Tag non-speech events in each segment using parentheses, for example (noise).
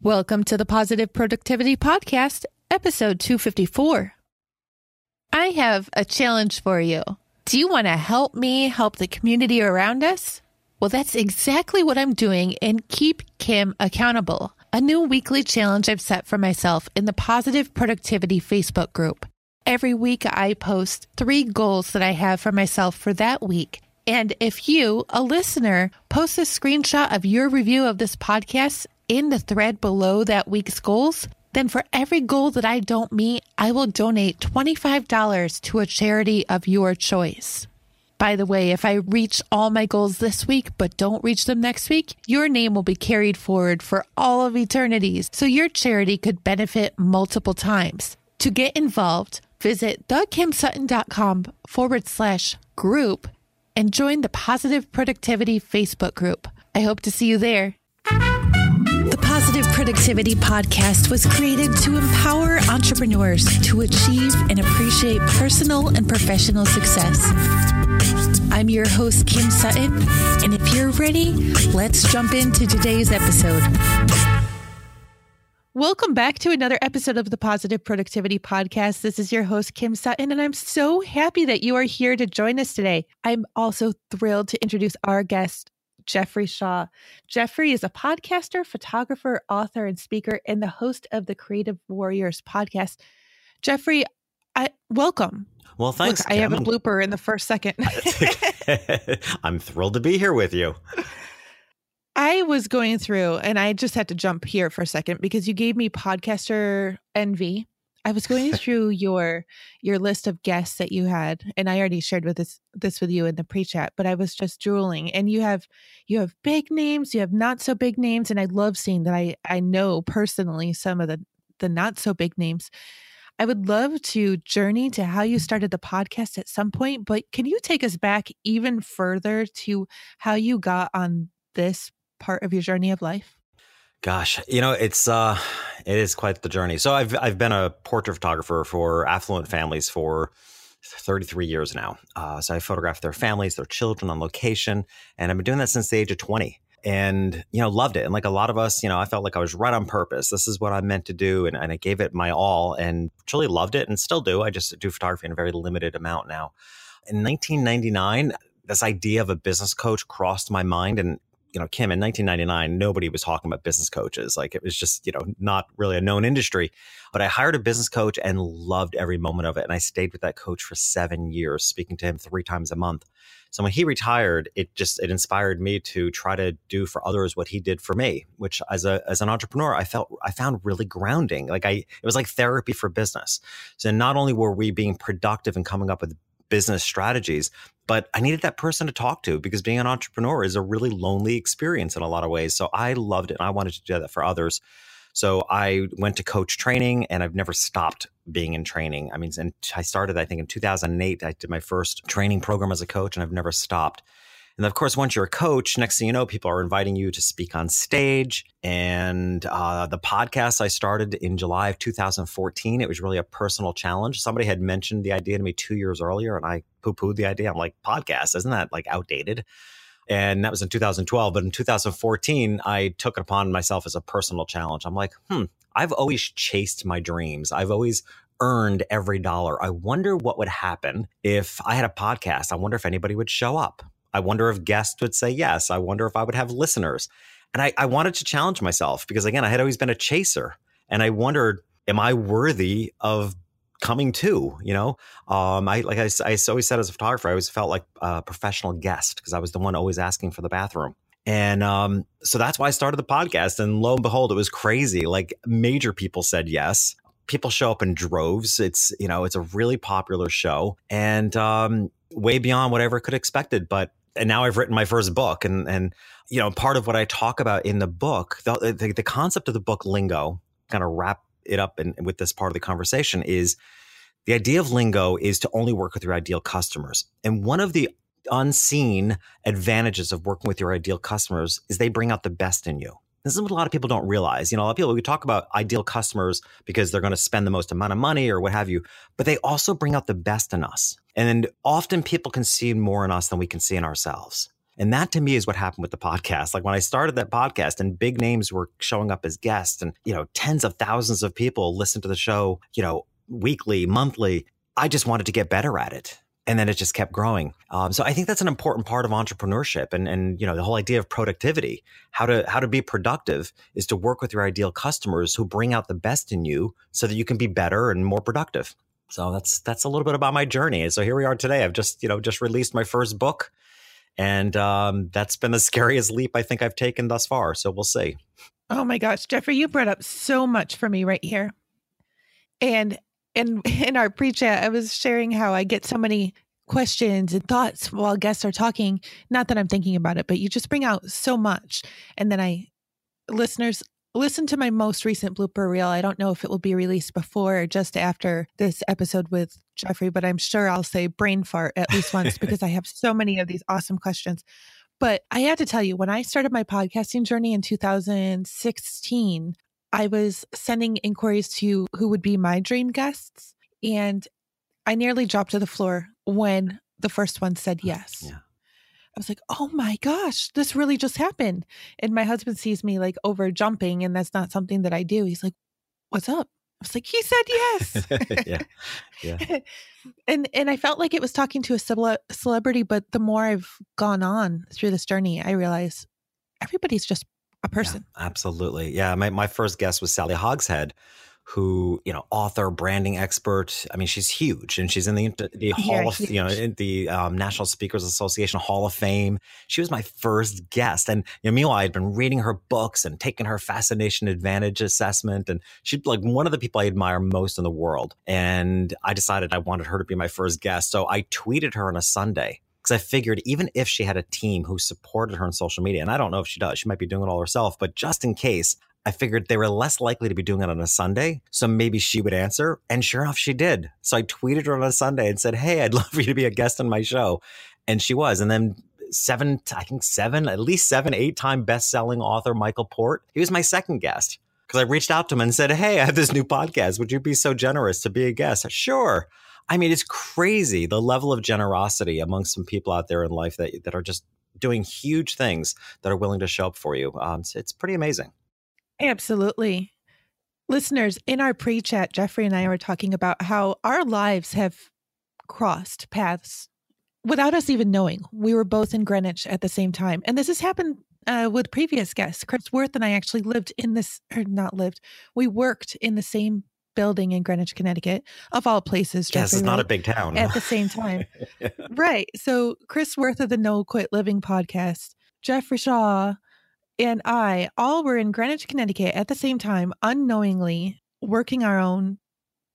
Welcome to the Positive Productivity Podcast, episode 254. I have a challenge for you. Do you want to help me help the community around us? Well, that's exactly what I'm doing in Keep Kim Accountable, a new weekly challenge I've set for myself in the Positive Productivity Facebook group. Every week, I post three goals that I have for myself for that week. And if you, a listener, post a screenshot of your review of this podcast in the thread below that week's goals, then for every goal that I don't meet, I will donate $25 to a charity of your choice. By the way, if I reach all my goals this week but don't reach them next week, your name will be carried forward for all of eternities, so your charity could benefit multiple times. To get involved, visit thekimsutton.com forward slash group and join the Positive Productivity Facebook group. I hope to see you there. Positive Productivity Podcast was created to empower entrepreneurs to achieve and appreciate personal and professional success. I'm your host, Kim Sutton, and if you're ready, let's jump into today's episode. Welcome back to another episode of the Positive Productivity Podcast. This is your host, Kim Sutton, and I'm so happy that you are here to join us today. I'm also thrilled to introduce our guest, Jeffrey Shaw. Jeffrey is a podcaster, photographer, author, and speaker, and the host of the Creative Warriors podcast. Jeffrey, I welcome. Well, thanks. Look, I have a blooper in the first second. (laughs) I'm thrilled to be here with you. (laughs) I was going through, and I just had to jump here for a second because you gave me podcaster envy. I was going (laughs) through your your list of guests that you had, and I already shared with this this with you in the pre-chat, but I was just drooling. And you have you have big names, you have not so big names, and I love seeing that I I know personally some of the the not so big names. I would love to journey to how you started the podcast at some point, but can you take us back even further to how you got on this part of your journey of life? Gosh, you know, it's uh it is quite the journey. So I've I've been a portrait photographer for affluent families for 33 years now. Uh, so I photographed their families, their children on location, and I've been doing that since the age of 20. And you know, loved it. And like a lot of us, you know, I felt like I was right on purpose. This is what I meant to do, and, and I gave it my all, and truly loved it, and still do. I just do photography in a very limited amount now. In 1999, this idea of a business coach crossed my mind, and you know, Kim, in 1999, nobody was talking about business coaches. Like it was just, you know, not really a known industry. But I hired a business coach and loved every moment of it. And I stayed with that coach for seven years, speaking to him three times a month. So when he retired, it just it inspired me to try to do for others what he did for me, which as a as an entrepreneur, I felt I found really grounding. Like I it was like therapy for business. So not only were we being productive and coming up with business strategies, but I needed that person to talk to because being an entrepreneur is a really lonely experience in a lot of ways. So I loved it and I wanted to do that for others. So I went to coach training and I've never stopped being in training. I mean, and I started, I think, in 2008. I did my first training program as a coach and I've never stopped. And of course, once you're a coach, next thing you know, people are inviting you to speak on stage. And uh, the podcast I started in July of 2014, it was really a personal challenge. Somebody had mentioned the idea to me two years earlier, and I poo pooed the idea. I'm like, podcast, isn't that like outdated? And that was in 2012. But in 2014, I took it upon myself as a personal challenge. I'm like, hmm, I've always chased my dreams. I've always earned every dollar. I wonder what would happen if I had a podcast. I wonder if anybody would show up. I wonder if guests would say yes. I wonder if I would have listeners. And I, I wanted to challenge myself because, again, I had always been a chaser. And I wondered, am I worthy of coming to you know um i like I, I always said as a photographer i always felt like a professional guest because i was the one always asking for the bathroom and um so that's why i started the podcast and lo and behold it was crazy like major people said yes people show up in droves it's you know it's a really popular show and um way beyond what i could expected but and now I've written my first book, and and you know part of what I talk about in the book, the the, the concept of the book lingo, kind of wrap it up in, with this part of the conversation is the idea of lingo is to only work with your ideal customers, and one of the unseen advantages of working with your ideal customers is they bring out the best in you. This is what a lot of people don't realize. You know, a lot of people, we talk about ideal customers because they're going to spend the most amount of money or what have you, but they also bring out the best in us. And often people can see more in us than we can see in ourselves. And that to me is what happened with the podcast. Like when I started that podcast and big names were showing up as guests and, you know, tens of thousands of people listen to the show, you know, weekly, monthly. I just wanted to get better at it and then it just kept growing. Um, so I think that's an important part of entrepreneurship, and and you know the whole idea of productivity. How to how to be productive is to work with your ideal customers who bring out the best in you, so that you can be better and more productive. So that's that's a little bit about my journey. So here we are today. I've just you know just released my first book, and um, that's been the (laughs) scariest leap I think I've taken thus far. So we'll see. Oh my gosh, Jeffrey, you brought up so much for me right here, and in (laughs) in our pre-chat, I was sharing how I get so many questions and thoughts while guests are talking. Not that I'm thinking about it, but you just bring out so much. And then I, listeners, listen to my most recent blooper reel. I don't know if it will be released before or just after this episode with Jeffrey, but I'm sure I'll say brain fart at least once (laughs) because I have so many of these awesome questions. But I had to tell you, when I started my podcasting journey in 2016, I was sending inquiries to who would be my dream guests. And I nearly dropped to the floor when the first one said yes. Yeah. I was like, oh my gosh, this really just happened. And my husband sees me like over jumping, and that's not something that I do. He's like, what's up? I was like, he said yes. (laughs) yeah. Yeah. (laughs) and and I felt like it was talking to a cele- celebrity, but the more I've gone on through this journey, I realize everybody's just a person. Yeah, absolutely. Yeah. My, my first guest was Sally Hogshead, who, you know, author, branding expert. I mean, she's huge and she's in the, the Hall of, huge. you know, in the um, National Speakers Association Hall of Fame. She was my first guest. And, you know, meanwhile, I'd been reading her books and taking her fascination advantage assessment. And she's like one of the people I admire most in the world. And I decided I wanted her to be my first guest. So I tweeted her on a Sunday because I figured even if she had a team who supported her on social media, and I don't know if she does, she might be doing it all herself, but just in case, I figured they were less likely to be doing it on a Sunday. So maybe she would answer. And sure enough, she did. So I tweeted her on a Sunday and said, Hey, I'd (laughs) love for you to be a guest on my show. And she was. And then seven, I think seven, at least seven, eight time best selling author Michael Port, he was my second guest because I reached out to him and said, Hey, I have this new podcast. Would you be so generous to be a guest? Sure. I mean, it's crazy the level of generosity among some people out there in life that, that are just doing huge things that are willing to show up for you. Um, it's, it's pretty amazing. Absolutely. Listeners, in our pre chat, Jeffrey and I were talking about how our lives have crossed paths without us even knowing. We were both in Greenwich at the same time. And this has happened uh, with previous guests. Chris Worth and I actually lived in this, or not lived, we worked in the same building in Greenwich, Connecticut, of all places. Yes, it's not a big town. At the same time. (laughs) right. So Chris Worth of the No Quit Living podcast, Jeffrey Shaw, and I all were in Greenwich, Connecticut at the same time, unknowingly working our own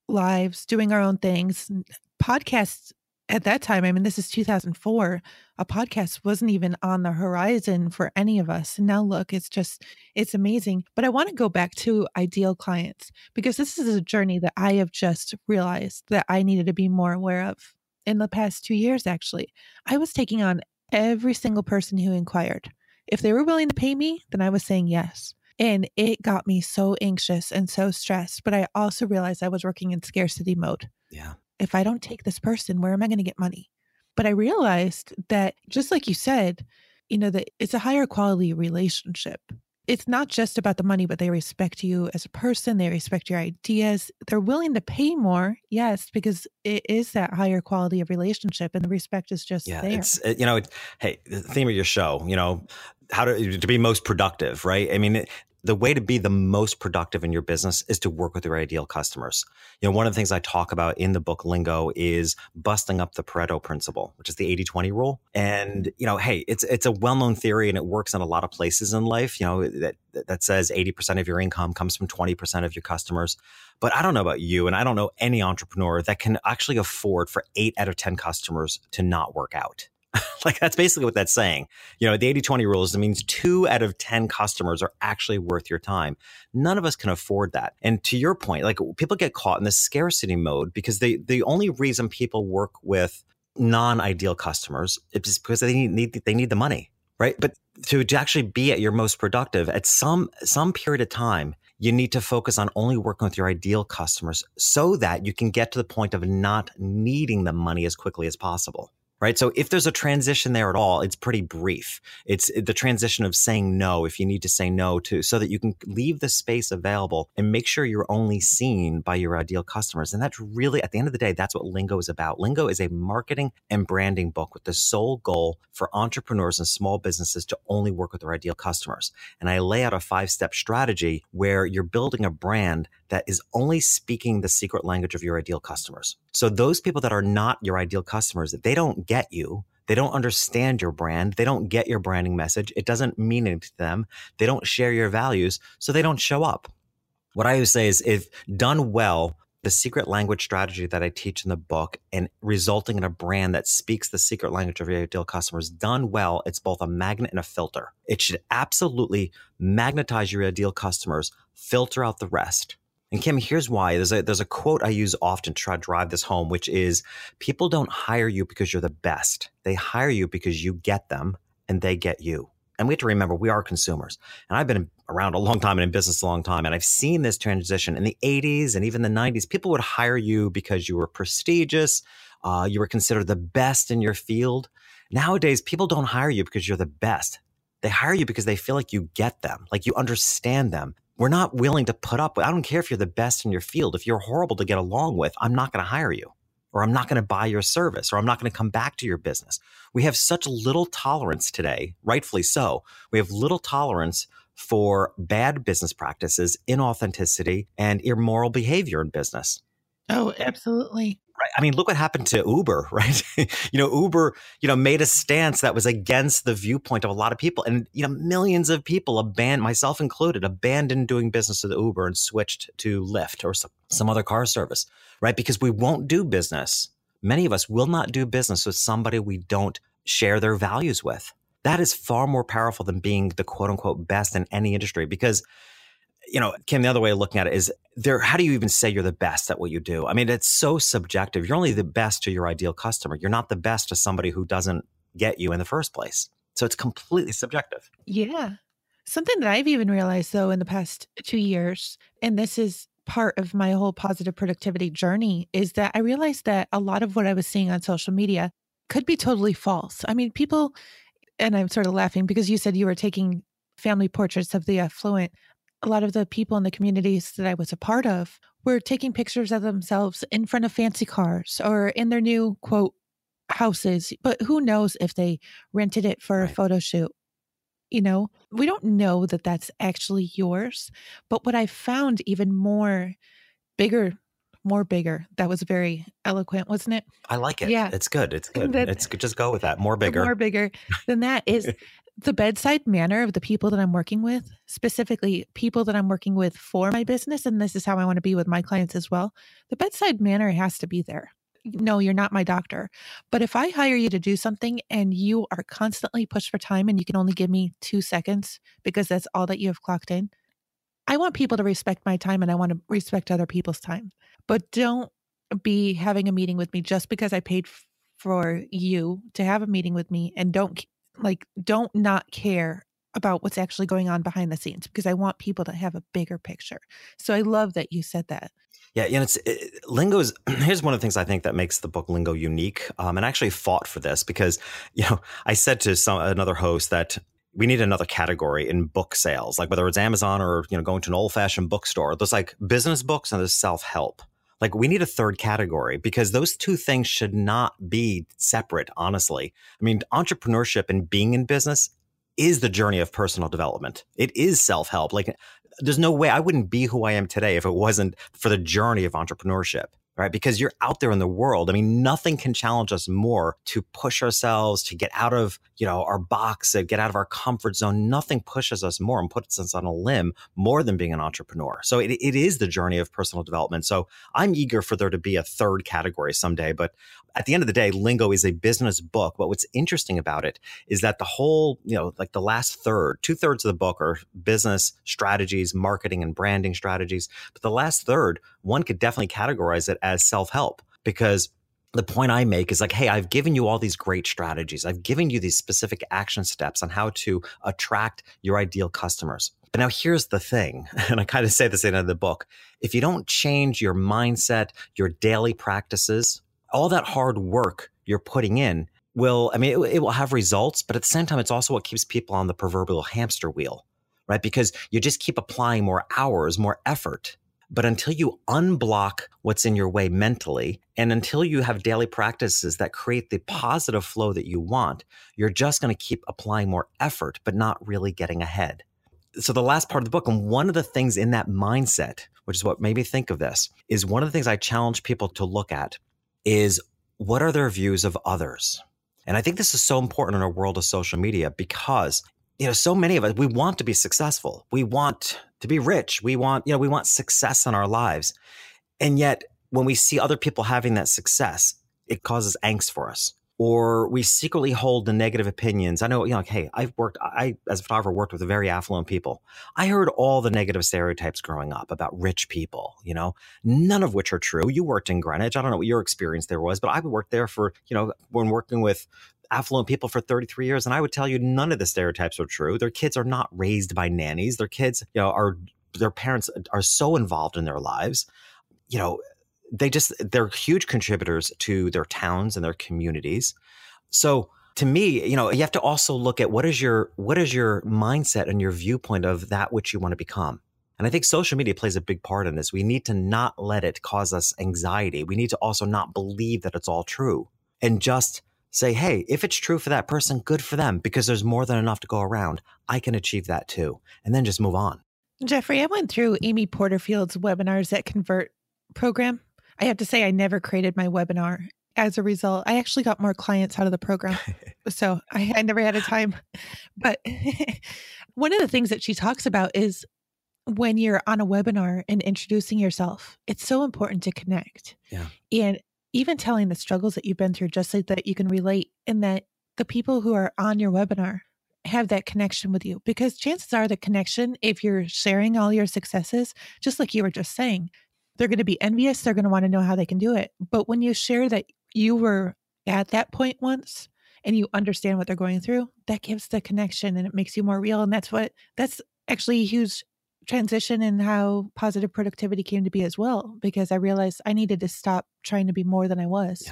lives, doing our own things. Podcasts at that time, I mean, this is 2004, a podcast wasn't even on the horizon for any of us. And now look, it's just, it's amazing. But I want to go back to ideal clients because this is a journey that I have just realized that I needed to be more aware of in the past two years, actually. I was taking on every single person who inquired. If they were willing to pay me, then I was saying yes. And it got me so anxious and so stressed. But I also realized I was working in scarcity mode. Yeah. If I don't take this person, where am I going to get money? But I realized that just like you said, you know, that it's a higher quality relationship it's not just about the money, but they respect you as a person. They respect your ideas. They're willing to pay more, yes, because it is that higher quality of relationship, and the respect is just yeah, there. It's you know, hey, the theme of your show, you know, how to to be most productive, right? I mean, the way to be the most productive in your business is to work with your ideal customers. You know, one of the things I talk about in the book Lingo is busting up the Pareto principle, which is the 80-20 rule. And, you know, hey, it's it's a well-known theory and it works in a lot of places in life, you know, that that says 80% of your income comes from 20% of your customers. But I don't know about you and I don't know any entrepreneur that can actually afford for 8 out of 10 customers to not work out. (laughs) like that's basically what that's saying. You know, the 80 20 rule is it means two out of 10 customers are actually worth your time. None of us can afford that. And to your point, like people get caught in the scarcity mode because they, the only reason people work with non ideal customers is because they need, need, they need the money, right? But to, to actually be at your most productive at some, some period of time, you need to focus on only working with your ideal customers so that you can get to the point of not needing the money as quickly as possible right? So if there's a transition there at all, it's pretty brief. It's eh, the transition of saying no if you need to say no to, so that you can leave the space available and make sure you're only seen by your ideal customers. And that's really, at the end of the day, that's what Lingo is about. Lingo is a marketing and branding book with the sole goal for entrepreneurs and small businesses to only work with their ideal customers. And I lay out a five step strategy where you're building a brand that is only speaking the secret language of your ideal customers. So those people that are not your ideal customers, they don't get you. They don't understand your brand. They don't get your branding message. It doesn't mean anything to them. They don't share your values. So they don't show up. What I always say is if done well, the secret language strategy that I teach in the book and resulting in a brand that speaks the secret language of your ideal customers done well, it's both a magnet and a filter. It should absolutely magnetize your ideal customers, filter out the rest. And Kim, here's why. There's a there's a quote I use often to try to drive this home, which is people don't hire you because you're the best. They hire you because you get them and they get you. And we have to remember we are consumers. And I've been around a long time and in business a long time. And I've seen this transition in the 80s and even the 90s. People would hire you because you were prestigious, uh, you were considered the best in your field. Nowadays, people don't hire you because you're the best. They hire you because they feel like you get them, like you understand them, we're not willing to put up with. I don't care if you're the best in your field. If you're horrible to get along with, I'm not going to hire you or I'm not going to buy your service or I'm not going to come back to your business. We have such little tolerance today, rightfully so. We have little tolerance for bad business practices, inauthenticity, and immoral behavior in business. Oh, absolutely. I mean, look what happened to Uber, (laughs) right? you know, Uber, you know, made a stance that was against the viewpoint of a lot of people. And, you know, millions of people abandoned, myself included, abandoned doing business with Uber and switched to Lyft or some, some other car service, right? Because we won't do business. Many of us will not do business with somebody we don't share their values with. That is far more powerful than being the quote unquote best in any industry because you know, Kim, the other way of looking at it is there, how do you even say you're the best at what you do? I mean, it's so subjective. You're only the best to your ideal customer. You're not the best to somebody who doesn't get you in the first place. So it's completely subjective. Yeah. Something that I've even realized though in the past two years, and this is part of my whole positive productivity journey, is that I realized that a lot of what I was seeing on social media could be totally false. I mean, people, and I'm sort of laughing because you said you were taking family portraits of the affluent a lot of the people in the communities that I was a part of were taking pictures of themselves in front of fancy cars or in their new quote houses. But who knows if they rented it for right. a photo shoot? You know, we don't know that that's actually yours. But what I found even more bigger, more bigger, that was very eloquent, wasn't it? I like it. Yeah. It's good. It's (laughs) good. That, it's good. Just go with that. More (laughs) bigger. More bigger than that is (laughs) the bedside manner of the people that I'm working with, specifically people that I'm working with for my business, and this is how I want to be with my clients as well. The bedside manner has to be there. No, you're not my doctor. But if I hire you to do something and you are constantly pushed for time and you can only give me two seconds because that's all that you have clocked in, I want people to respect my time and I want to respect other people's time. But don't be having a meeting with me just because I paid for you to have a meeting with me and don't like don't not care about what's actually going on behind the scenes because I want people to have a bigger picture. So I love that you said that. Yeah, know, it's it, Lingo is. (clears throat) Here's one of the things I think that makes the book Lingo unique. Um, and I actually fought for this because (laughs) you know I said to some another host that we need another category in book sales, like whether it's Amazon or you know going to an old fashioned bookstore. There's like business books and there's self help. Like we need a third category because those two things should not be separate, honestly. I mean, entrepreneurship and being in business is the journey of personal development. It is self help. Like, there's no way I wouldn't be who I am today if it wasn't for the journey of entrepreneurship right? Because you're out there in the world. I mean, nothing can challenge us more to push ourselves, to get out of, you know, our box, to get out of our comfort zone. Nothing pushes us more and puts us on a limb more than being an entrepreneur. So it, it is the journey of personal development. So I'm eager for there to be a third category someday, but at the end of the day, Lingo is a business book. But what's interesting about it is that the whole, you know, like the last third, two thirds of the book are business strategies, marketing and branding strategies. But the last third, one could definitely categorize it as self help because the point I make is like, hey, I've given you all these great strategies. I've given you these specific action steps on how to attract your ideal customers. But now here's the thing, (laughs) and I kind of say this in the book. If you don't change your mindset, your daily practices, all that hard work you're putting in, will, I mean, it, it will have results, but at the same time, it's also what keeps people on the proverbial hamster wheel, right? Because you just keep applying more hours, more effort. But until you unblock what's in your way mentally, and until you have daily practices that create the positive flow that you want, you're just going to keep applying more effort, but not really getting ahead. So, the last part of the book, and one of the things in that mindset, which is what made me think of this, is one of the things I challenge people to look at is what are their views of others? And I think this is so important in our world of social media because you know, so many of us, we want to be successful. We want to be rich. We want, you know, we want success in our lives. And yet, when we see other people having that success, it causes angst for us. Or we secretly hold the negative opinions. I know, you know, like, hey, I've worked, I, as a photographer, worked with very affluent people. I heard all the negative stereotypes growing up about rich people, you know, none of which are true. You worked in Greenwich. I don't know what your experience there was, but I worked there for, you know, when working with affluent people for 33 years and i would tell you none of the stereotypes are true their kids are not raised by nannies their kids you know are their parents are so involved in their lives you know they just they're huge contributors to their towns and their communities so to me you know you have to also look at what is your what is your mindset and your viewpoint of that which you want to become and I think social media plays a big part in this. We need to not let it cause us anxiety. We need to also not believe that it's all true and just say, hey, if it's true for that person, good for them because there's more than enough to go around. I can achieve that too. And then just move on. Jeffrey, I went through Amy Porterfield's Webinars That Convert program. I have to say, I never created my webinar. As a result, I actually got more clients out of the program. (laughs) so I, I never had a time. But (laughs) one of the things that she talks about is when you're on a webinar and introducing yourself, it's so important to connect. Yeah. And even telling the struggles that you've been through just so that you can relate and that the people who are on your webinar have that connection with you because chances are the connection if you're sharing all your successes just like you were just saying they're going to be envious they're going to want to know how they can do it but when you share that you were at that point once and you understand what they're going through that gives the connection and it makes you more real and that's what that's actually a huge transition in how positive productivity came to be as well because I realized I needed to stop trying to be more than I was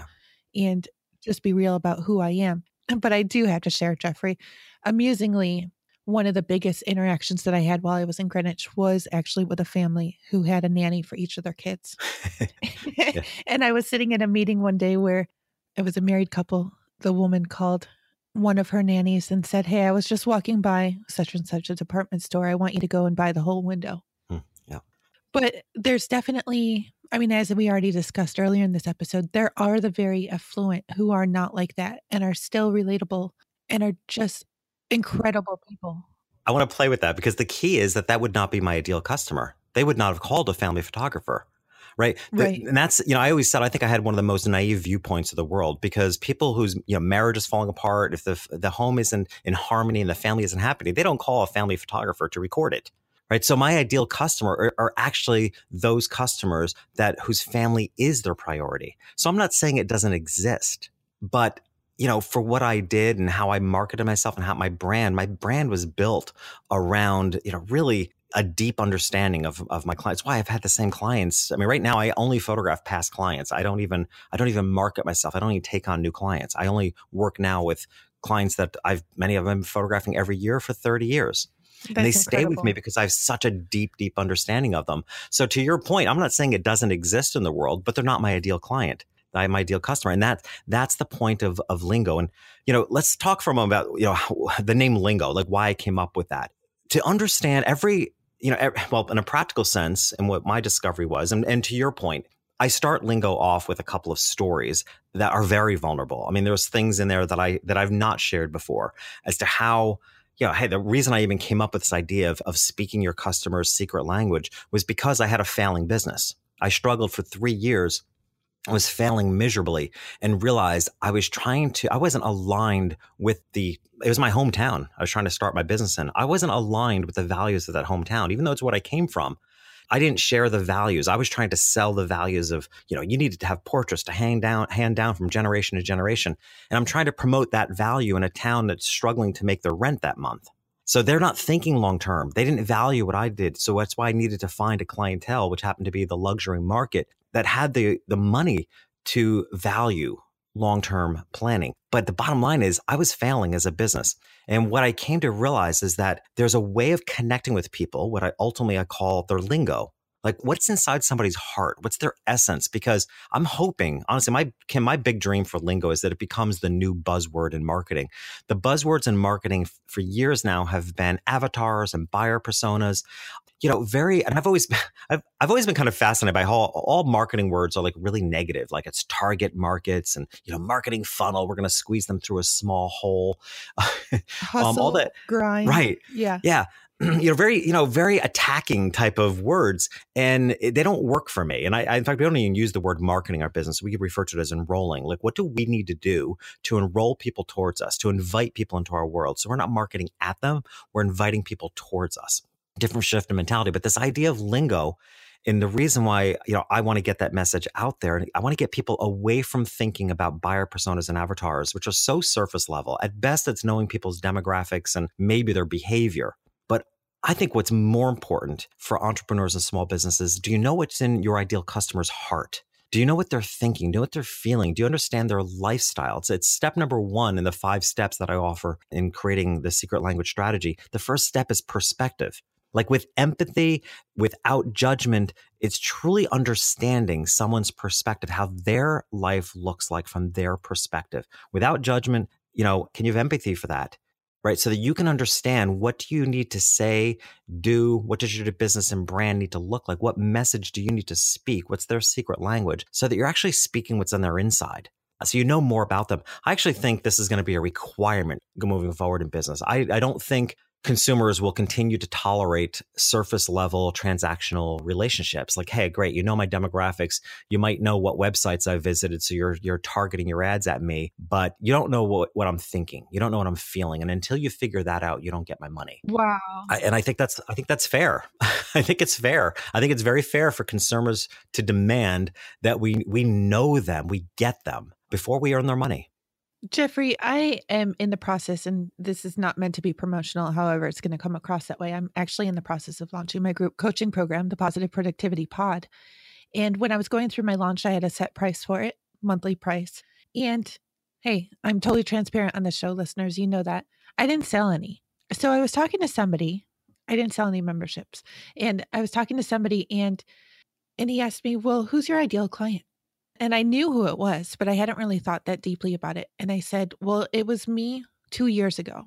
yeah. and just be real about who I am. But I do have to share, Jeffrey. Amusingly, one of the biggest interactions that I had while I was in Greenwich was actually with a family who had a nanny for each of their kids. (laughs) (laughs) and I was sitting in a meeting one day where it was a married couple. The woman called one of her nannies and said, Hey, I was just walking by such and such a department store. I want you to go and buy the whole window. Hmm, yeah. But there's definitely, I mean, as we already discussed earlier in this episode, there are the very affluent who are not like that and are still relatable and are just incredible people. I want to play with that because the key is that that would not be my ideal customer. They would not have called a family photographer right? Right. and that's, you know, I always said I think I had one of the most naive viewpoints of the world because people whose, you know, marriage is falling apart, if the the home isn't in harmony and the family isn't happy, they don't call a family photographer to record it. Right. So my ideal customer are, are actually those customers that whose family is their priority. So I'm not saying it doesn't exist, but you know, for what I did and how I marketed myself and how my brand, my brand was built around, you know, really a deep understanding of, of my clients. Why I've had the same clients. I mean, right now I only photograph past clients. I don't even I don't even market myself. I don't even take on new clients. I only work now with clients that I've many of them photographing every year for 30 years. That's and they incredible. stay with me because I have such a deep, deep understanding of them. So to your point, I'm not saying it doesn't exist in the world, but they're not my ideal client. I'm ideal customer. And that that's the point of of lingo. And you know, let's talk for a moment about, you know, (laughs) the name lingo, like why I came up with that. To understand every you know, well, in a practical sense, and what my discovery was, and, and to your point, I start Lingo off with a couple of stories that are very vulnerable. I mean, there's things in there that I that I've not shared before as to how you know, hey, the reason I even came up with this idea of, of speaking your customer's secret language was because I had a failing business. I struggled for three years I was failing miserably and realized I was trying to, I wasn't aligned with the, it was my hometown. I was trying to start my business in. I wasn't aligned with the values of that hometown, even though it's what I came from. I didn't share the values. I was trying to sell the values of, you know, you needed to have portraits to hang down, hand down from generation to generation. And I'm trying to promote that value in a town that's struggling to make their rent that month. So they're not thinking long term. They didn't value what I did. So that's why I needed to find a clientele, which happened to be the luxury market that had the the money to value long term planning. But the bottom line is, I was failing as a business. And what I came to realize is that there's a way of connecting with people, what I ultimately I call their lingo. Like what's inside somebody's heart? What's their essence? Because I'm hoping, honestly, my can my big dream for lingo is that it becomes the new buzzword in marketing. The buzzwords in marketing for years now have been avatars and buyer personas you know, very, and I've always, (laughs) I've, I've always been kind of fascinated by how all marketing words are like really negative, like it's target markets and, you know, marketing funnel. We're going to squeeze them through a small hole. Hustle, (laughs) um, all that. Grind. Right. Yeah. Yeah. (clears throat) you know, very, you know, very attacking type of words, and they don't work for me. And I, I, in fact, we don't even use the word marketing our business. We refer to it as enrolling. Like, what do we need to do to enroll people towards us, to invite people into our world? So we're not marketing at them; we're inviting people towards us different shift in mentality. But this idea of lingo and the reason why you know I want to get that message out there, and I want to get people away from thinking about buyer personas and avatars, which are so surface level. At best, it's knowing people's demographics and maybe their behavior. I think what's more important for entrepreneurs and small businesses, do you know what's in your ideal customer's heart? Do you know what they're thinking? Do you know what they're feeling? Do you understand their lifestyle? It's, it's step number one in the five steps that I offer in creating the secret language strategy. The first step is perspective. Like with empathy, without judgment, it's truly understanding someone's perspective, how their life looks like from their perspective. Without judgment, you know, can you have empathy for that? Right. So that you can understand what do you need to say, do, what does your business and brand need to look like? What message do you need to speak? What's their secret language? So that you're actually speaking what's on their inside uh, so you know more about them. I actually think this is going to be a requirement moving forward in business. I, I don't think consumers will continue to tolerate surface level transactional relationships. Like hey great you know my demographics. You might know what websites i've visited so you're you're targeting your ads at me but you don't know what, what i'm thinking. You don't know what i'm feeling and until you figure that out you don't get my money. Wow. I, and i think that's i think that's fair. (laughs) I think it's fair. I think it's very fair for consumers to demand that we we know them we get them before we earn their money Jeffrey, I am in the process, and this is not meant to be promotional. However, it's going to come across that way. I'm actually in the process of launching my group coaching program, the Positive Productivity Pod. And when I was going through my launch, I had a set price for it, monthly price. And hey, I'm totally transparent on the show, listeners. You know that. I didn't sell any. So I was talking to somebody. I didn't sell any memberships. And I was talking to somebody and and he asked me, "Well, who's your ideal client?" And I knew who it was, but I hadn't really thought that deeply about it. And I said, Well, it was me two years ago.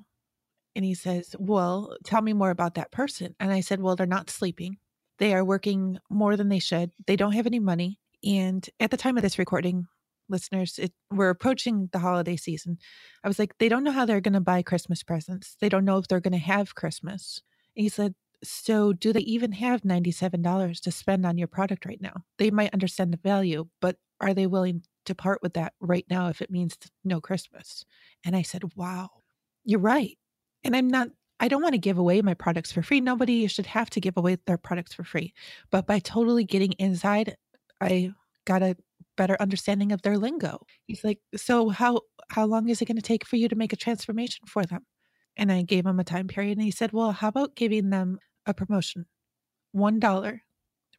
And he says, Well, tell me more about that person. And I said, Well, they're not sleeping. They are working more than they should. They don't have any money. And at the time of this recording, listeners, it, we're approaching the holiday season. I was like, They don't know how they're going to buy Christmas presents. They don't know if they're going to have Christmas. And he said, so, do they even have $97 to spend on your product right now? They might understand the value, but are they willing to part with that right now if it means no Christmas? And I said, wow, you're right. And I'm not, I don't want to give away my products for free. Nobody should have to give away their products for free. But by totally getting inside, I got a better understanding of their lingo. He's like, so how how long is it going to take for you to make a transformation for them? And I gave him a time period and he said, Well, how about giving them a promotion? $1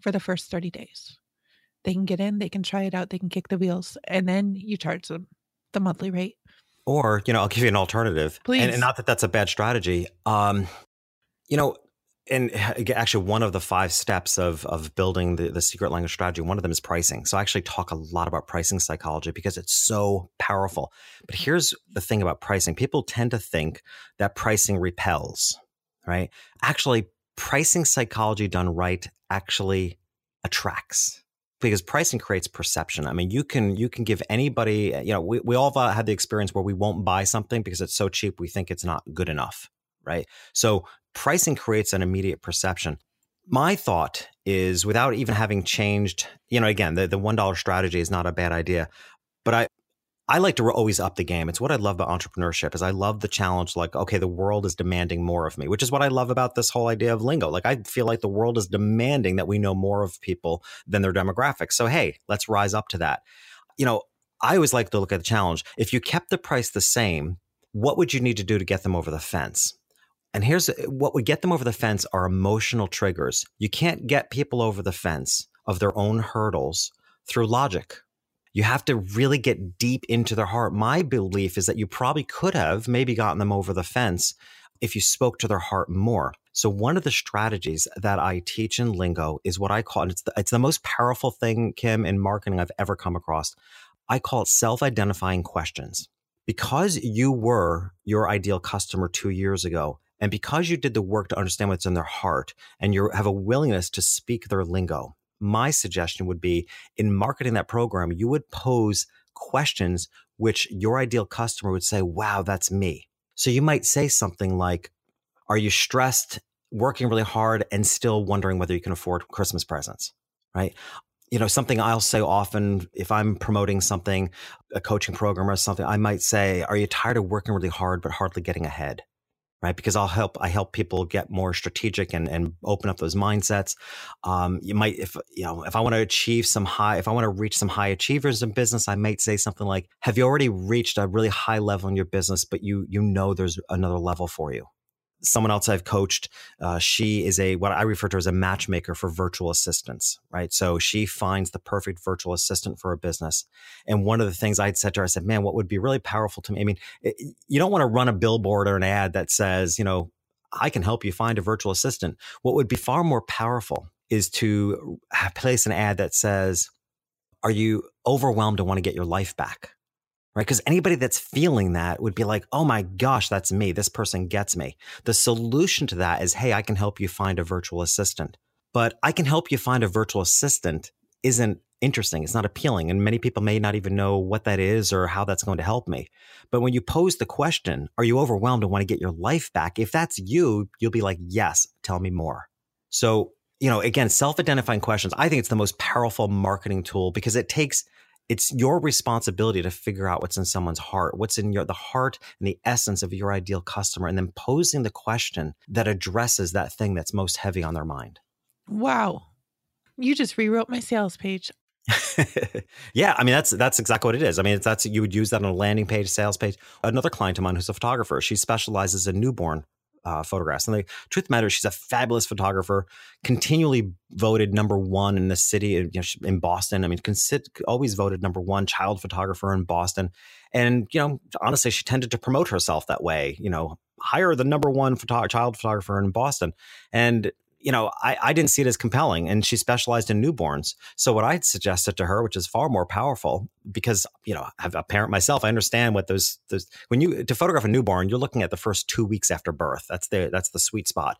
for the first 30 days. They can get in, they can try it out, they can kick the wheels, and then you charge them the monthly rate. Or, you know, I'll give you an alternative. Please. And, and not that that's a bad strategy. Um, you know, and actually one of the five steps of of building the, the secret language strategy one of them is pricing so i actually talk a lot about pricing psychology because it's so powerful but here's the thing about pricing people tend to think that pricing repels right actually pricing psychology done right actually attracts because pricing creates perception. I mean, you can you can give anybody, you know, we, we all have had the experience where we won't buy something because it's so cheap we think it's not good enough, right? So pricing creates an immediate perception. My thought is without even having changed, you know, again, the, the $1 strategy is not a bad idea, but I I like to always up the game. It's what I love about entrepreneurship is I love the challenge. Like, okay, the world is demanding more of me, which is what I love about this whole idea of lingo. Like, I feel like the world is demanding that we know more of people than their demographics. So, hey, let's rise up to that. You know, I always like to look at the challenge. If you kept the price the same, what would you need to do to get them over the fence? And here's uh, what would get them over the fence are emotional triggers. You can't get people over the fence of their own hurdles through logic You have to really get deep into their heart. My belief is that you probably could have maybe gotten them over the fence if you spoke to their heart more. So one of the strategies that I teach in lingo is what I call, and it's the, it's the most powerful thing, Kim, in marketing I've ever come across. I call it self-identifying questions. Because you were your ideal customer two years ago, and because you did the work to understand what's in their heart and you have a willingness to speak their lingo, my suggestion would be in marketing that program, you would pose questions which your ideal customer would say, wow, that's me. So you might say something like, are you stressed, working really hard, and still wondering whether you can afford Christmas presents? Right. You know, something I'll say often if I'm promoting something, a coaching program or something, I might say, Are you tired of working really hard but hardly getting ahead? Right? Because I'll help I help people get more strategic and and open up those mindsets. Um, you might if you know if I want to achieve some high if I want to reach some high achievers in business, I might say something like, "Have you already reached a really high level in your business, but you you know there's another level for you?" Someone else I've coached, uh, she is a what I refer to as a matchmaker for virtual assistants, right? So she finds the perfect virtual assistant for a business. And one of the things I'd said to her, I said, "Man, what would be really powerful to me? I mean, it, you don't want to run a billboard or an ad that says, you know, I can help you find a virtual assistant. What would be far more powerful is to place an ad that says, "Are you overwhelmed and want to get your life back?" Right? Because anybody that's feeling that would be like, oh my gosh, that's me. This person gets me. The solution to that is, hey, I can help you find a virtual assistant. But I can help you find a virtual assistant isn't interesting. It's not appealing. And many people may not even know what that is or how that's going to help me. But when you pose the question, are you overwhelmed and want to get your life back? If that's you, you'll be like, yes, tell me more. So, you know, again, self identifying questions, I think it's the most powerful marketing tool because it takes it's your responsibility to figure out what's in someone's heart, what's in your the heart and the essence of your ideal customer, and then posing the question that addresses that thing that's most heavy on their mind. Wow. You just rewrote my sales page. (laughs) yeah, I mean that's that's exactly what it is. I mean, that's you would use that on a landing page, sales page. Another client of mine who's a photographer, she specializes in newborn uh, photographs. And the truth matters, she's a fabulous photographer, continually voted number one in the city you know, in Boston. I mean, always voted number one child photographer in Boston. And, you know, honestly, she tended to promote herself that way, you know, hire the number one photo- child photographer in Boston. And you know, I, I didn't see it as compelling. And she specialized in newborns. So what I suggested to her, which is far more powerful, because you know, I have a parent myself, I understand what those those when you to photograph a newborn, you're looking at the first two weeks after birth. That's the that's the sweet spot.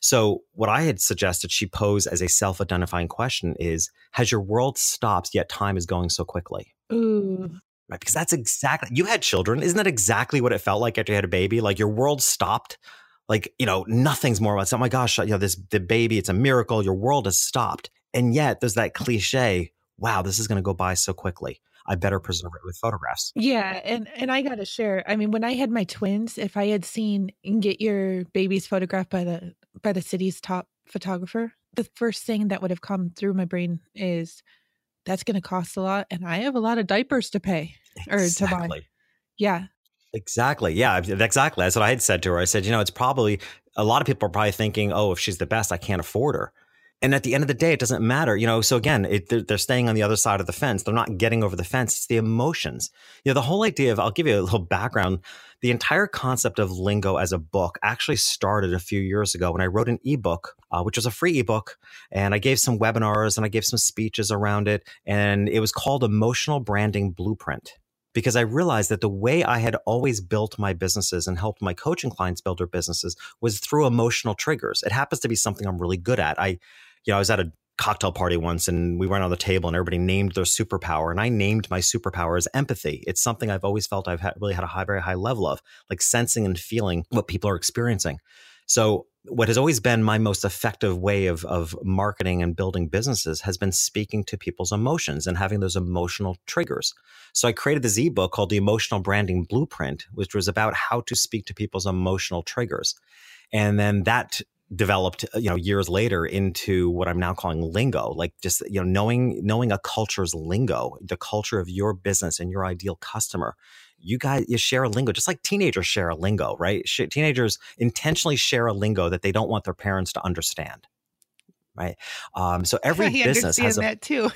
So what I had suggested she pose as a self-identifying question is, has your world stopped yet time is going so quickly? Ooh. Right. Because that's exactly you had children. Isn't that exactly what it felt like after you had a baby? Like your world stopped like you know nothing's more about oh my gosh you know this the baby it's a miracle your world has stopped. And yet there's that cliche wow this is going to go by so quickly. I better preserve it with photographs. Yeah and and i gotta share i mean when i had my twins if i had seen get your babies photographed by the by the city's top photographer the first thing that would have come through my brain is that's going to cost a lot and i have a lot of diapers to pay or exactly. to buy. Yeah Exactly. Yeah, exactly. That's what I had said to her. I said, you know, it's probably a lot of people are probably thinking, oh, if she's the best, I can't afford her. And at the end of the day, it doesn't matter, you know. So again, it, they're, they're, staying on the other side of the fence. They're not getting over the fence. It's the emotions. You know, the whole idea of I'll give you a little background. The entire concept of lingo as a book actually started a few years ago when I wrote an ebook, uh, which was a free ebook, and I gave some webinars and I gave some speeches around it, and it was called Emotional Branding Blueprint because I realized that the way I had always built my businesses and helped my coaching clients build their businesses was through emotional triggers. It happens to be something I'm really good at. I, you know, I was at a cocktail party once and we went on the table and everybody named their superpower and I named my superpower as empathy. It's something I've always felt I've had, really had a high, very high level of, like sensing and feeling what people are experiencing. So what has always been my most effective way of, of marketing and building businesses has been speaking to people's emotions and having those emotional triggers. So I created this ebook called The Emotional Branding Blueprint, which was about how to speak to people's emotional triggers. And then that developed uh, you know years later into what i'm now calling lingo like just you know knowing knowing a culture's lingo the culture of your business and your ideal customer you guys you share a lingo just like teenagers share a lingo right teenagers intentionally share a lingo that they don't want their parents to understand right um, so (laughs) every I business has a, that too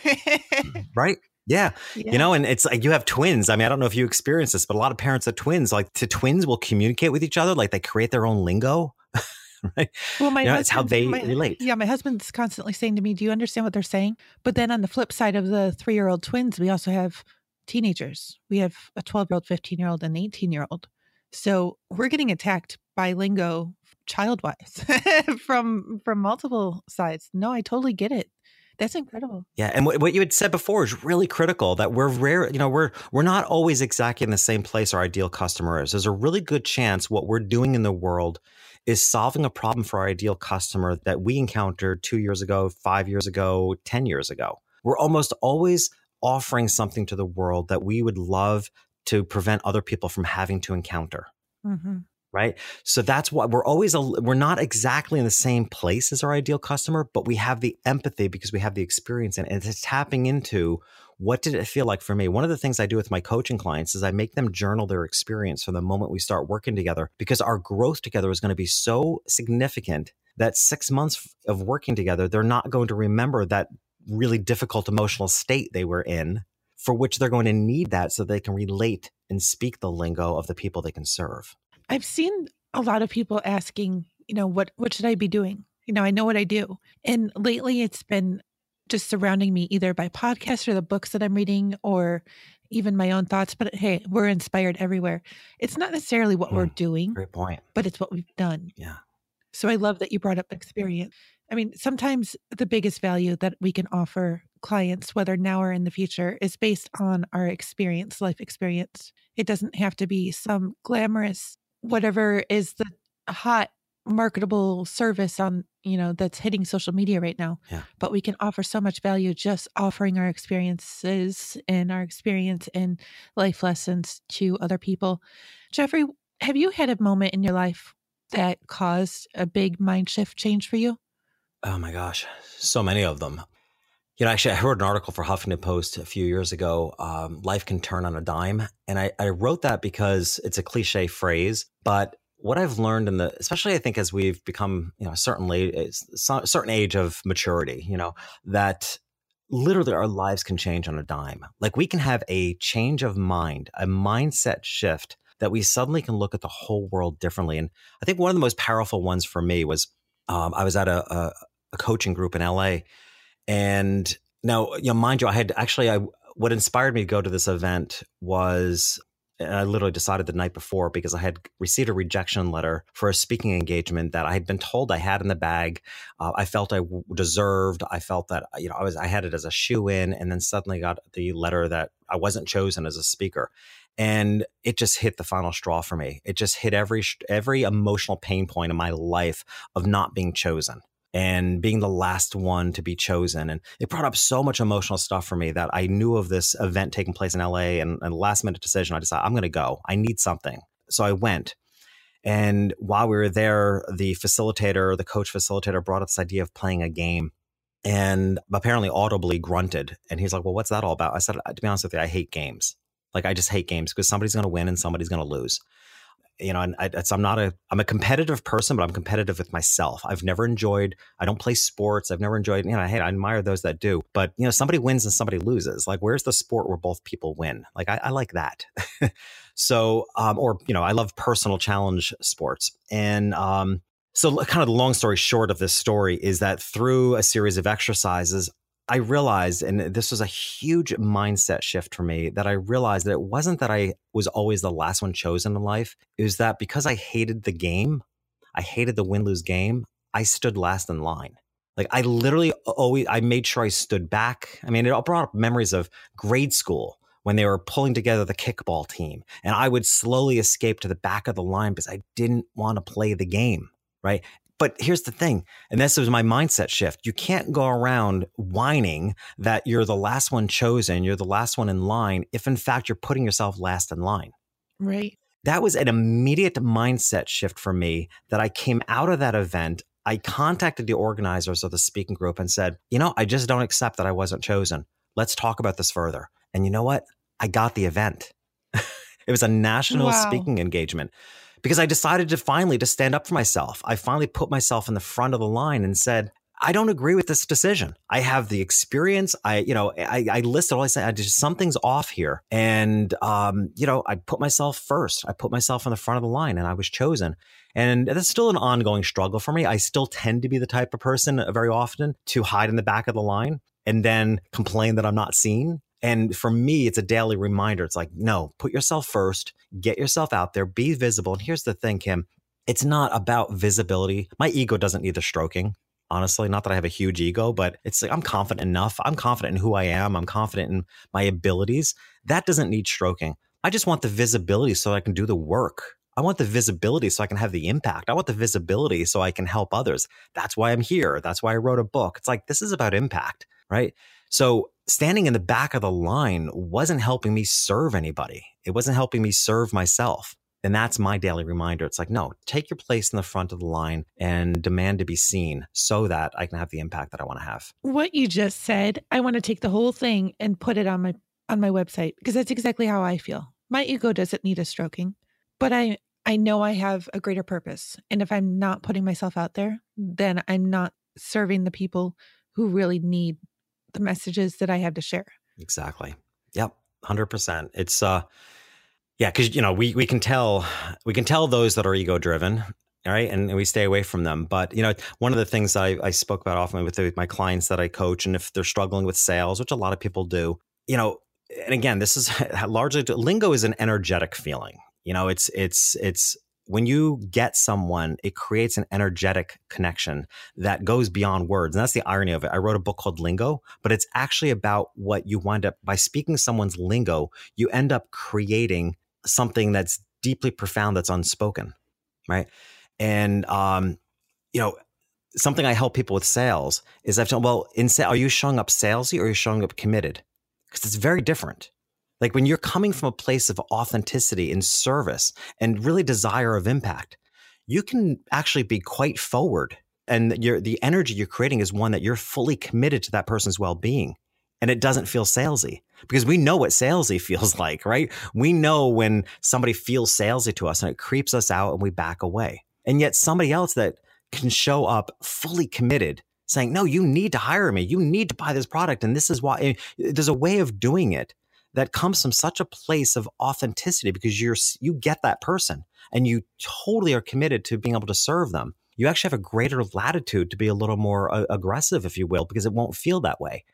(laughs) right Yeah. yeah. You know, and it's like you have twins. I mean, I don't know if you experience this, but a lot of parents of twins, like to twins will communicate with each other, like they create their own lingo. (laughs) right? Well, my you know, it's how they my, relate. Yeah, my husband's constantly saying to me, "Do you understand what they're saying?" But then on the flip side of the three-year-old twins, we also have teenagers. We have a 12-year-old, 15-year-old, and 18-year-old. So we're getting attacked by lingo child-wise (laughs) from from multiple sides. No, I totally get it. That's incredible. Yeah, and what, what you had said before is really critical. That we're rare, you know, we're we're not always exactly in the same place our ideal customer is. There's a really good chance what we're doing in the world is solving a problem for our ideal customer that we encountered two years ago, five years ago, ten years ago. We're almost always offering something to the world that we would love to prevent other people from having to encounter. Mm-hmm right? So that's why we're always, a, we're not exactly in the same place as our ideal customer, but we have the empathy because we have the experience and it's tapping into what did it feel like for me? One of the things I do with my coaching clients is I make them journal their experience from the moment we start working together because our growth together is going to be so significant that six months of working together, they're not going to remember that really difficult emotional state they were in for which they're going to need that so they can relate and speak the lingo of the people they can serve. I've seen a lot of people asking, you know, what what should I be doing? You know, I know what I do. And lately it's been just surrounding me either by podcasts or the books that I'm reading or even my own thoughts. But hey, we're inspired everywhere. It's not necessarily what we're hmm, doing. Great point. But it's what we've done. Yeah. So I love that you brought up experience. I mean, sometimes the biggest value that we can offer clients, whether now or in the future, is based on our experience, life experience. It doesn't have to be some glamorous whatever is the hot marketable service on you know that's hitting social media right now yeah. but we can offer so much value just offering our experiences and our experience and life lessons to other people jeffrey have you had a moment in your life that caused a big mind shift change for you oh my gosh so many of them you know, actually, I wrote an article for Huffington Post a few years ago. Um, Life can turn on a dime, and I, I wrote that because it's a cliche phrase, but what I've learned in the, especially I think as we've become, you know, a certain age, certain age of maturity, you know, that literally our lives can change on a dime. Like we can have a change of mind, a mindset shift that we suddenly can look at the whole world differently. And I think one of the most powerful ones for me was um, I was at a, a, a coaching group in LA and now, you know, mind you, I had actually, I what inspired me to go to this event was I literally decided the night before because I had received a rejection letter for a speaking engagement that I had been told I had in the bag. Uh, I felt I deserved. I felt that you know I was I had it as a shoe in, and then suddenly got the letter that I wasn't chosen as a speaker, and it just hit the final straw for me. It just hit every every emotional pain point in my life of not being chosen and being the last one to be chosen. And it brought up so much emotional stuff for me that I knew of this event taking place in LA and last minute decision. I decided I'm going to go. I need something. So I went. And while we were there, the facilitator, the coach facilitator brought up this idea of playing a game and apparently audibly grunted. And he's like, Well, what's that all about? I said, To be honest with you, I hate games. Like, I just hate games because somebody's going to win and somebody's going to lose you know, and I, I'm not a, I'm a competitive person, but I'm competitive with myself. I've never enjoyed, I don't play sports. I've never enjoyed, you know, hey, I admire those that do, but you know, somebody wins and somebody loses. Like, where's the sport where both people win? Like, I, I like that. (laughs) so, um, or, you know, I love personal challenge sports. And, um, so kind of the long story short of this story is that through a series of exercises, I realized, and this was a huge mindset shift for me, that I realized that it wasn't that I was always the last one chosen in life. It was that because I hated the game, I hated the win lose game, I stood last in line. Like I literally always, I made sure I stood back. I mean, it all brought up memories of grade school when they were pulling together the kickball team. And I would slowly escape to the back of the line because I didn't want to play the game. Right. But here's the thing, and this was my mindset shift. You can't go around whining that you're the last one chosen, you're the last one in line, if in fact you're putting yourself last in line. Right. That was an immediate mindset shift for me that I came out of that event. I contacted the organizers of the speaking group and said, you know, I just don't accept that I wasn't chosen. Let's talk about this further. And you know what? I got the event. (laughs) it was a national wow. speaking engagement because I decided to finally to stand up for myself. I finally put myself in the front of the line and said, I don't agree with this decision. I have the experience. I, you know, I, I listed all I said. I just something's off here, and um, you know, I put myself first. I put myself in the front of the line, and I was chosen. And that's still an ongoing struggle for me. I still tend to be the type of person uh, very often to hide in the back of the line and then complain that I'm not seen. And for me, it's a daily reminder. It's like, no, put yourself first, get yourself out there, be visible. And here's the thing, Kim, it's not about visibility. My ego doesn't need the stroking. Honestly, not that I have a huge ego, but it's like I'm confident enough. I'm confident in who I am. I'm confident in my abilities. That doesn't need stroking. I just want the visibility so I can do the work. I want the visibility so I can have the impact. I want the visibility so I can help others. That's why I'm here. That's why I wrote a book. It's like, this is about impact, right? So standing in the back of the line wasn't helping me serve anybody. It wasn't helping me serve myself. And that's my daily reminder. It's like, no, take your place in the front of the line and demand to be seen so that I can have the impact that I want to have. What you just said, I want to take the whole thing and put it on my on my website because that's exactly how I feel. My ego doesn't need a stroking, but I I know I have a greater purpose. And if I'm not putting myself out there, then I'm not serving the people who really need the messages that I have to share. Exactly. Yep. 100%. It's uh yeah, because you know we we can tell we can tell those that are ego driven, right, and, we stay away from them. But you know, one of the things I, I spoke about often with, with my clients that I coach, and if they're struggling with sales, which a lot of people do, you know, and again, this is (laughs) largely lingo is an energetic feeling. You know, it's it's it's when you get someone, it creates an energetic connection that goes beyond words. And that's the irony of it. I wrote a book called Lingo, but it's actually about what you wind up by speaking someone's lingo, you end up creating something that's deeply profound that's unspoken, right? And um, you know, something I help people with sales is I've told, well, in are you showing up salesy or are you showing up committed? Because it's very different. Like when you're coming from a place of authenticity and service and really desire of impact, you can actually be quite forward. And the energy you're creating is one that you're fully committed to that person's well-being and it doesn't feel salesy because we know what salesy (laughs) feels like, right? We know when somebody feels salesy to us and it creeps us out and we back away. And yet somebody else that can show up fully committed saying, no, you need to hire me. You need to buy this product. And this is why eh, there's a way of doing it that comes from such a place of authenticity because you're, you get that person and you totally are committed to being able to serve them. You actually have a greater latitude to be a little more uh, aggressive, if you will, because it won't feel that way.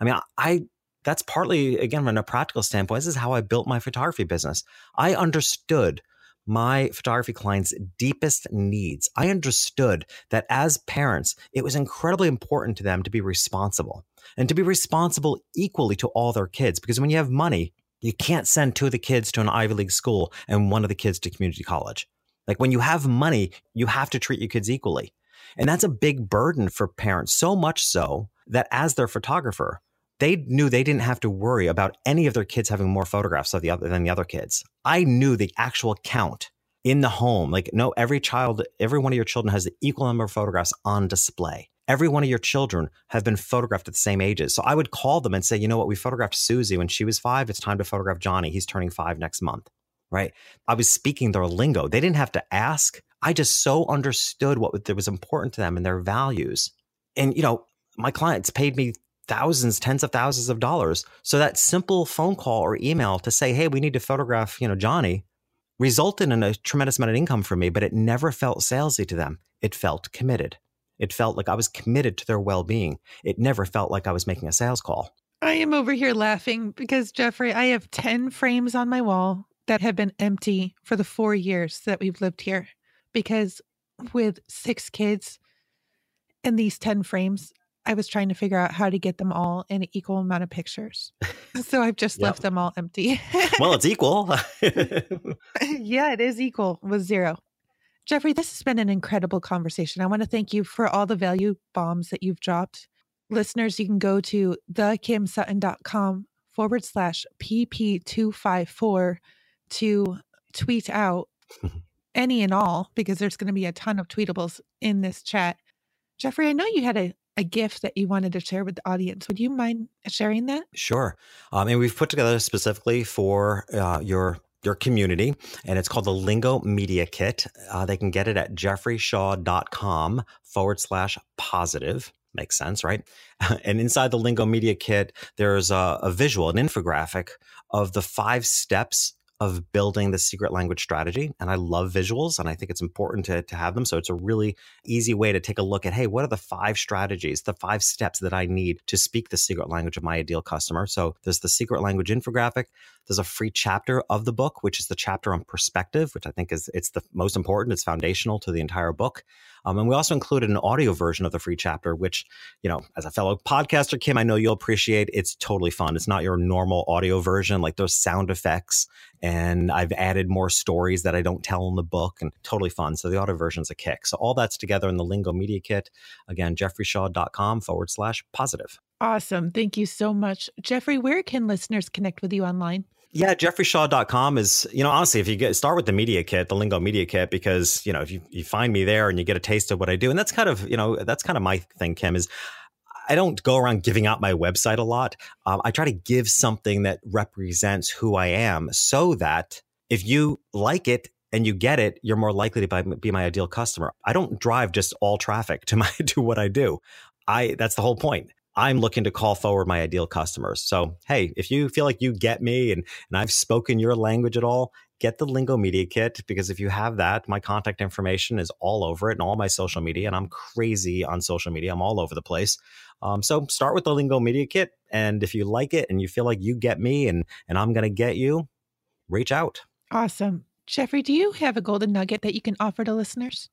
I mean, I, I that's partly again from a practical standpoint. This is how I built my photography business. I understood my photography clients' deepest needs. I understood that as parents, it was incredibly important to them to be responsible and to be responsible equally to all their kids. Because when you have money, you can't send two of the kids to an Ivy League school and one of the kids to community college. Like when you have money, you have to treat your kids equally. And that's a big burden for parents, so much so that as their photographer, they knew they didn't have to worry about any of their kids having more photographs of the other than the other kids. I knew the actual count in the home. Like, no, every child, every one of your children has the equal number of photographs on display. Every one of your children have been photographed at the same ages. So I would call them and say, you know what, we photographed Susie when she was five. It's time to photograph Johnny. He's turning five next month. Right. I was speaking their lingo. They didn't have to ask. I just so understood what was important to them and their values. And, you know, my clients paid me thousands, tens of thousands of dollars. So that simple phone call or email to say, "Hey, we need to photograph, you know, Johnny," resulted in a tremendous amount of income for me, but it never felt salesy to them. It felt committed. It felt like I was committed to their well-being. It never felt like I was making a sales call. I am over here laughing because Jeffrey, I have 10 frames on my wall that have been empty for the 4 years that we've lived here because with 6 kids and these 10 frames, I was trying to figure out how to get them all in an equal amount of pictures. So I've just yep. left them all empty. well, it's equal. (laughs) yeah, it is equal with zero. Jeffrey, this has been an incredible conversation. I want to thank you for all the value bombs that you've dropped. Listeners, you can go to thekimsutton.com forward slash PP254 to tweet out (laughs) any and all, because there's going to be a ton of tweetables in this chat. Jeffrey, I know you had a a gift that you wanted to share with the audience. Would you mind sharing that? Sure. Um, and we've put together specifically for uh, your your community, and it's called the Lingo Media Kit. Uh, they can get it at jeffreyshaw.com forward slash positive. Makes sense, right? (laughs) and inside the Lingo Media Kit, there's a, a visual, an infographic of the five steps of building the secret language strategy. And I love visuals and I think it's important to, to have them. So it's a really easy way to take a look at hey, what are the five strategies, the five steps that I need to speak the secret language of my ideal customer? So there's the secret language infographic. There's a free chapter of the book, which is the chapter on perspective, which I think is it's the most important. It's foundational to the entire book. Um, and we also included an audio version of the free chapter, which, you know, as a fellow podcaster, Kim, I know you'll appreciate. It's totally fun. It's not your normal audio version, like those sound effects. And I've added more stories that I don't tell in the book and totally fun. So the audio version's a kick. So all that's together in the Lingo Media Kit. Again, jeffreyshaw.com forward slash positive. Awesome. Thank you so much. Jeffrey, where can listeners connect with you online? Yeah, jeffreyshaw.com is, you know, honestly, if you get start with the media kit, the lingo media kit, because, you know, if you, you find me there and you get a taste of what I do, and that's kind of, you know, that's kind of my thing, Kim, is I don't go around giving out my website a lot. Um, I try to give something that represents who I am so that if you like it and you get it, you're more likely to be my ideal customer. I don't drive just all traffic to my (laughs) to what I do. I that's the whole point. I'm looking to call forward my ideal customers. So, hey, if you feel like you get me and, and I've spoken your language at all, get the Lingo Media Kit because if you have that, my contact information is all over it and all my social media. And I'm crazy on social media, I'm all over the place. Um, so, start with the Lingo Media Kit. And if you like it and you feel like you get me and, and I'm going to get you, reach out. Awesome. Jeffrey, do you have a golden nugget that you can offer to listeners?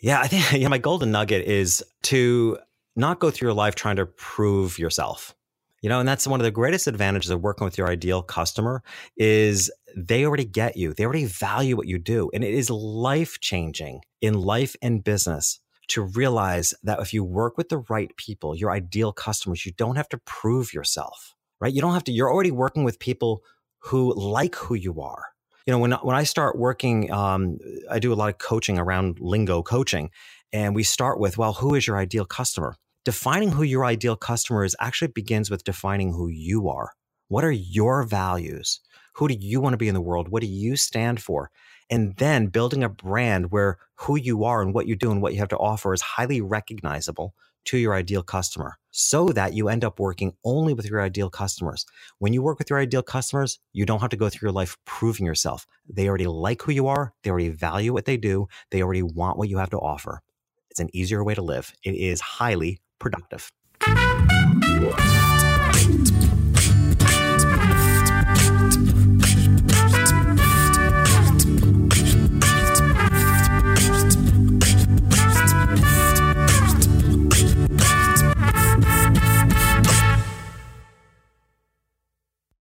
Yeah, I think (laughs) yeah, my golden nugget is to not go through your life trying to prove yourself. You know, and that's one of the greatest advantages of working with your ideal customer is they already get you. They already value what you do. And it is life changing in life and business to realize that if you work with the right people, your ideal customers, you don't have to prove yourself, right? You don't have to, you're already working with people who like who you are. You know, when, when I start working, um, I do a lot of coaching around lingo coaching. And we start with, well, who is your ideal customer? Defining who your ideal customer is actually begins with defining who you are. What are your values? Who do you want to be in the world? What do you stand for? And then building a brand where who you are and what you do and what you have to offer is highly recognizable to your ideal customer so that you end up working only with your ideal customers. When you work with your ideal customers, you don't have to go through your life proving yourself. They already like who you are. They already value what they do. They already want what you have to offer. It's an easier way to live. It is highly productive.